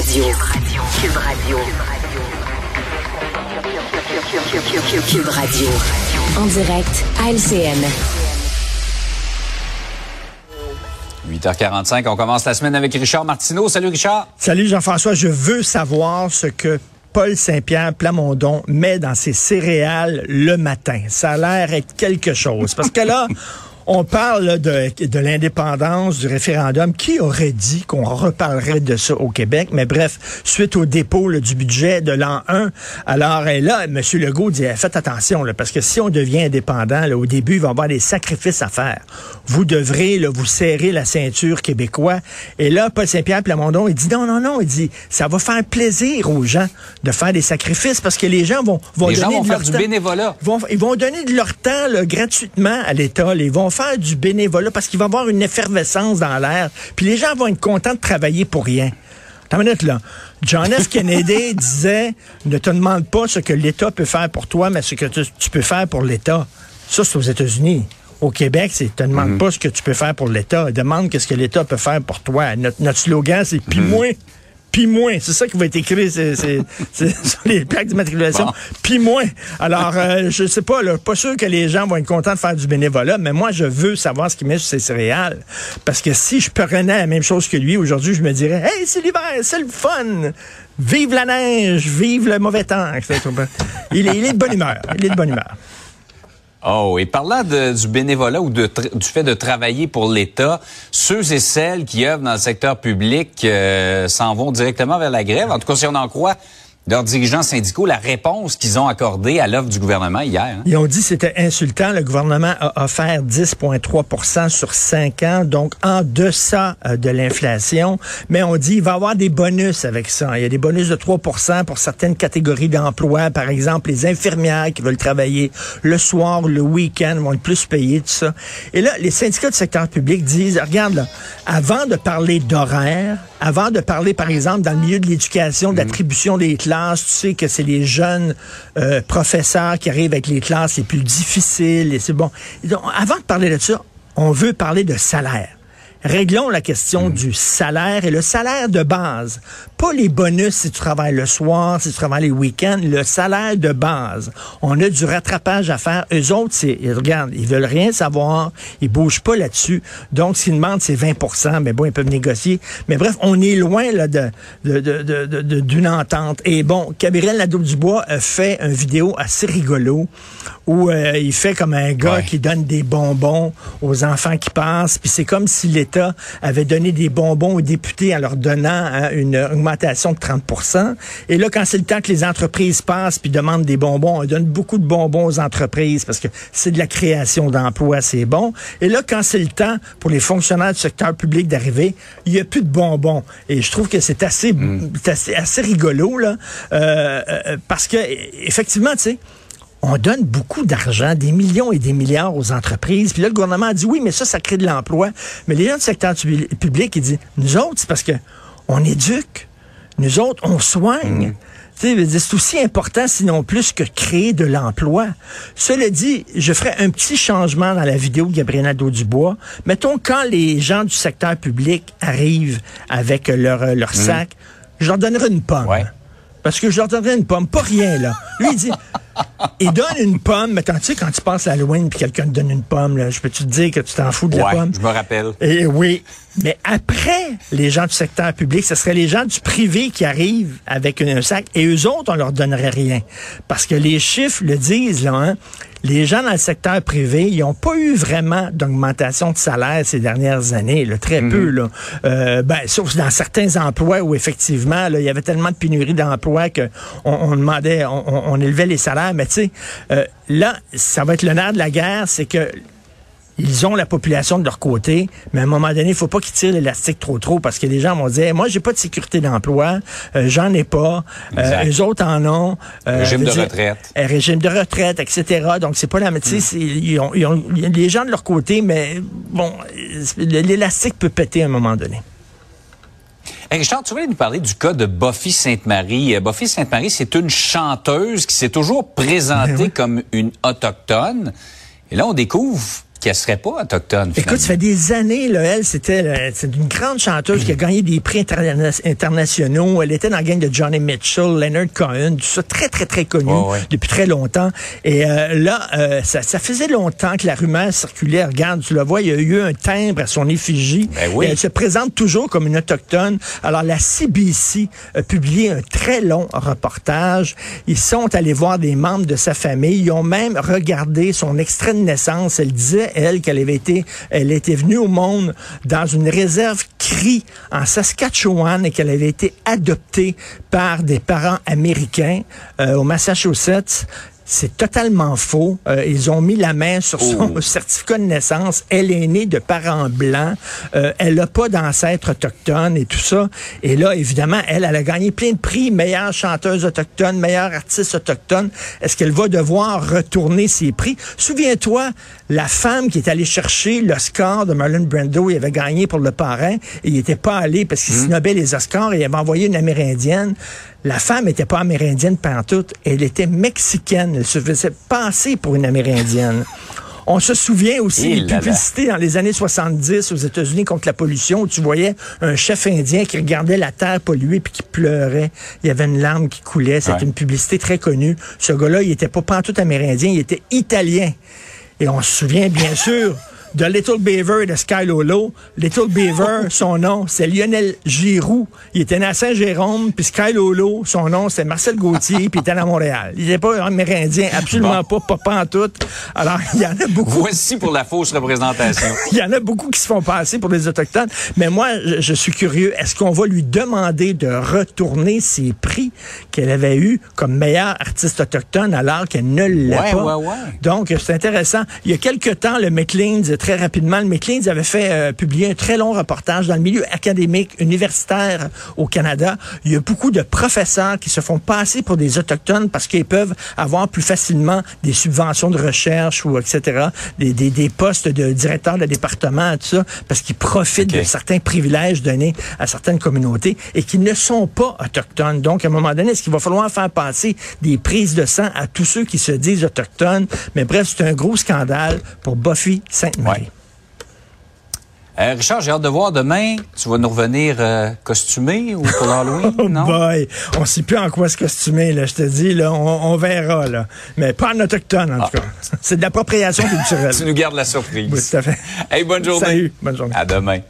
Radio. Cube Radio. Cube Radio. En direct à LCN. 8h45, on commence la semaine avec Richard Martineau. Salut Richard. Salut Jean-François, je veux savoir ce que Paul Saint-Pierre Plamondon met dans ses céréales le matin. Ça a l'air être quelque chose. Parce que là, on parle de, de l'indépendance, du référendum. Qui aurait dit qu'on reparlerait de ça au Québec? Mais bref, suite au dépôt du budget de l'an 1, alors là, M. Legault dit, faites attention, là, parce que si on devient indépendant, là, au début, il va y avoir des sacrifices à faire. Vous devrez là, vous serrer la ceinture québécois. Et là, Paul Saint-Pierre Plamondon, il dit, non, non, non, il dit, ça va faire plaisir aux gens de faire des sacrifices parce que les gens vont, vont les donner gens vont de faire leur du temps. bénévolat. Ils vont, ils vont donner de leur temps là, gratuitement à l'État. Ils vont faire du bénévolat parce qu'il va y avoir une effervescence dans l'air. Puis les gens vont être contents de travailler pour rien. Attends une minute, là. John F. Kennedy disait ne te demande pas ce que l'État peut faire pour toi, mais ce que tu, tu peux faire pour l'État. Ça, c'est aux États-Unis. Au Québec, c'est te demande pas ce que tu peux faire pour l'État. Demande qu'est-ce que l'État peut faire pour toi. Notre, notre slogan, c'est puis moi. Puis moins, c'est ça qui va être écrit c'est, sur les plaques d'immatriculation. Bon. Puis moins. Alors, euh, je sais pas, là, pas sûr que les gens vont être contents de faire du bénévolat, mais moi, je veux savoir ce qu'il met sur ses céréales. Parce que si je prenais la même chose que lui aujourd'hui, je me dirais, hey, c'est l'hiver, c'est le fun. Vive la neige, vive le mauvais temps. etc. Il est, il est de bonne humeur. Il est de bonne humeur. Oh, et parlant de- du bénévolat ou du fait de travailler pour l'État, ceux et celles qui œuvrent dans le secteur public euh, s'en vont directement vers la grève. En tout cas, si on en croit leurs dirigeants syndicaux, la réponse qu'ils ont accordée à l'offre du gouvernement hier. hein? Ils ont dit que c'était insultant. Le gouvernement a offert 10,3 sur 5 ans, donc en deçà euh, de l'inflation. Mais on dit qu'il va y avoir des bonus avec ça. Il y a des bonus de 3 pour certaines catégories d'emplois. Par exemple, les infirmières qui veulent travailler le soir, le week-end, vont être plus payés, tout ça. Et là, les syndicats du secteur public disent, regarde, là, avant de parler d'horaire, avant de parler, par exemple, dans le milieu de l'éducation, d'attribution des classes, tu sais que c'est les jeunes euh, professeurs qui arrivent avec les classes les plus difficiles. Et c'est bon. Donc, avant de parler de ça, on veut parler de salaire. Réglons la question du salaire et le salaire de base. Pas les bonus si tu travailles le soir, si tu travailles les week-ends, le salaire de base. On a du rattrapage à faire. Eux autres, c'est, ils regardent, ils veulent rien savoir, ils bougent pas là-dessus. Donc, s'ils demandent, c'est 20% mais bon, ils peuvent négocier. Mais bref, on est loin là, de, de, de, d'une entente. Et bon, Gabriel Nadeau-Dubois a fait une vidéo assez rigolo où euh, il fait comme un gars Ouais. qui donne des bonbons aux enfants qui passent, puis c'est comme si l'État avait donné des bonbons aux députés en leur donnant hein, une augmentation de 30 Et là, quand c'est le temps que les entreprises passent puis demandent des bonbons, on donne beaucoup de bonbons aux entreprises parce que c'est de la création d'emplois, c'est bon. Et là, quand c'est le temps pour les fonctionnaires du secteur public d'arriver, il n'y a plus de bonbons. Et je trouve que c'est assez, assez rigolo, là, euh, euh, parce que, effectivement, tu sais, on donne beaucoup d'argent, des millions et des milliards aux entreprises. Puis là, le gouvernement a dit oui, mais ça, ça crée de l'emploi. Mais les gens du secteur public, ils disent, nous autres, c'est parce que on éduque. Nous autres, on soigne. Dire, C'est aussi important, sinon plus, que créer de l'emploi. Cela dit, je ferai un petit changement dans la vidéo de Gabriel Nadeau-Dubois. Mettons, quand les gens du secteur public arrivent avec leur, leur sac, je leur donnerai une pomme. Ouais. Parce que je leur donnerais une pomme, pas rien, là. Lui, il dit, il donne une pomme, mais attends, tu sais, quand tu passes à Halloween puis quelqu'un te donne une pomme, là, je peux-tu te dire que tu t'en fous de la pomme? je me rappelle. Et oui. Mais après les gens du secteur public, ce serait les gens du privé qui arrivent avec un sac et eux autres, on leur donnerait rien. Parce que les chiffres le disent, là, hein. Les gens dans le secteur privé, ils n'ont pas eu vraiment d'augmentation de salaire ces dernières années, là, très peu, là. Euh, ben, sauf dans certains emplois où effectivement, là, il y avait tellement de pénurie d'emplois que on, demandait, on, on- on élevait les salaires. Mais tu sais, euh, là, ça va être le nerf de la guerre, c'est que ils ont la population de leur côté, mais à un moment donné, il faut pas qu'ils tirent l'élastique trop trop parce que les gens vont dire, moi, j'ai pas de sécurité d'emploi, euh, j'en ai pas, euh, eux autres en ont. euh, Régime je veux de dire, retraite. euh, régime de retraite, etc. Donc, c'est pas la sais, c'est- ils ont, ils ont- il y a les gens de leur côté, mais bon, euh, l'élastique peut péter à un moment donné. Hey Richard, tu voulais nous parler du cas de Buffy Sainte-Marie. Euh, Buffy Sainte-Marie, c'est une chanteuse qui s'est toujours présentée Ben oui. comme une autochtone. Et là, on découvre qu'elle serait pas autochtone. Écoute, ça fait des années, là, elle, c'était c'est une grande chanteuse qui a gagné des prix internationaux. Elle était dans la gang de Johnny Mitchell, Leonard Cohen, tout ça, très, très, très connu depuis très longtemps. Et euh, là, euh, ça, ça, faisait longtemps que la rumeur circulait. Regarde, tu la vois, il y a eu un timbre à son effigie. Ben oui. elle se présente toujours comme une autochtone. Alors, la CBC a publié un très long reportage. Ils sont allés voir des membres de sa famille. Ils ont même regardé son extrait de naissance. Elle disait elle, qu'elle avait été, elle était venue au monde dans une réserve CRI en Saskatchewan et qu'elle avait été adoptée par des parents américains euh, au Massachusetts. C'est totalement faux. Euh, ils ont mis la main sur son oh. certificat de naissance. Elle est née de parents blancs. Euh, elle n'a pas d'ancêtre autochtone et tout ça. Et là, évidemment, elle, elle a gagné plein de prix. Meilleure chanteuse autochtone, meilleure artiste autochtone. Est-ce qu'elle va devoir retourner ses prix? Souviens-toi, la femme qui est allée chercher l'Oscar de Marlon Brando, il avait gagné pour le parrain et il n'était pas allé parce qu'il mmh. snobait les Oscars et il avait envoyé une Amérindienne. La femme n'était pas amérindienne tout, elle était mexicaine. Elle se faisait passer pour une amérindienne. On se souvient aussi des publicités dans les années 70 aux États-Unis contre la pollution où tu voyais un chef indien qui regardait la terre polluée puis qui pleurait. Il y avait une larme qui coulait. C'était une publicité très connue. Ce gars-là, il était pas pantoute amérindien, il était italien. Et on se souvient bien sûr de Little Beaver de Sky Lolo. Little Beaver, son nom, c'est Lionel Giroux. Il était né à Saint-Jérôme, puis Sky Lolo, son nom, c'est Marcel Gauthier, puis il était à Montréal. Il n'était pas amérindien, absolument pas, pas, en tout. Alors, il y en a beaucoup. Voici pour la fausse représentation. il y en a beaucoup qui se font passer pour des Autochtones. Mais moi, je, suis curieux. Est-ce qu'on va lui demander de retourner ses prix qu'elle avait eus comme meilleure artiste autochtone alors qu'elle ne l'a pas? Ouais, ouais. Donc, c'est intéressant. Il y a quelque temps, le McLean très rapidement, le McLean avait fait euh, publier un très long reportage dans le milieu académique universitaire au Canada. Il y a beaucoup de professeurs qui se font passer pour des autochtones parce qu'ils peuvent avoir plus facilement des subventions de recherche ou etc. Des, des, des postes de directeur de département, tout ça, parce qu'ils profitent de certains privilèges donnés à certaines communautés et qui ne sont pas autochtones. Donc, à un moment donné, est-ce qu'il va falloir faire passer des prises de sang à tous ceux qui se disent autochtones? Mais bref, c'est un gros scandale pour Buffy Sainte-Marie. Euh, Richard, j'ai hâte de voir demain. Tu vas nous revenir euh, costumé ou pour l'Halloween, oh non? boy, on sait plus en quoi se costumer, là. Je te dis, là, on, verra, là. Mais pas en autochtone, en tout ah. cas. C'est de l'appropriation culturelle. tu nous gardes la surprise. Oui, tout à fait. Hey, bonne journée. Salut, bonne journée. À demain.